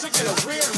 Music in a weird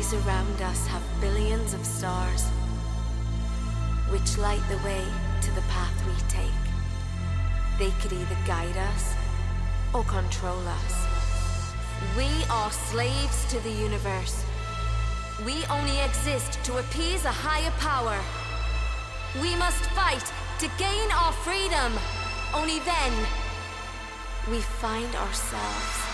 us have billions of stars, which light the way to the path we take. They could either guide us or control us. We are slaves to the universe. We only exist to appease a higher power. We must fight to gain our freedom. Only then we find ourselves.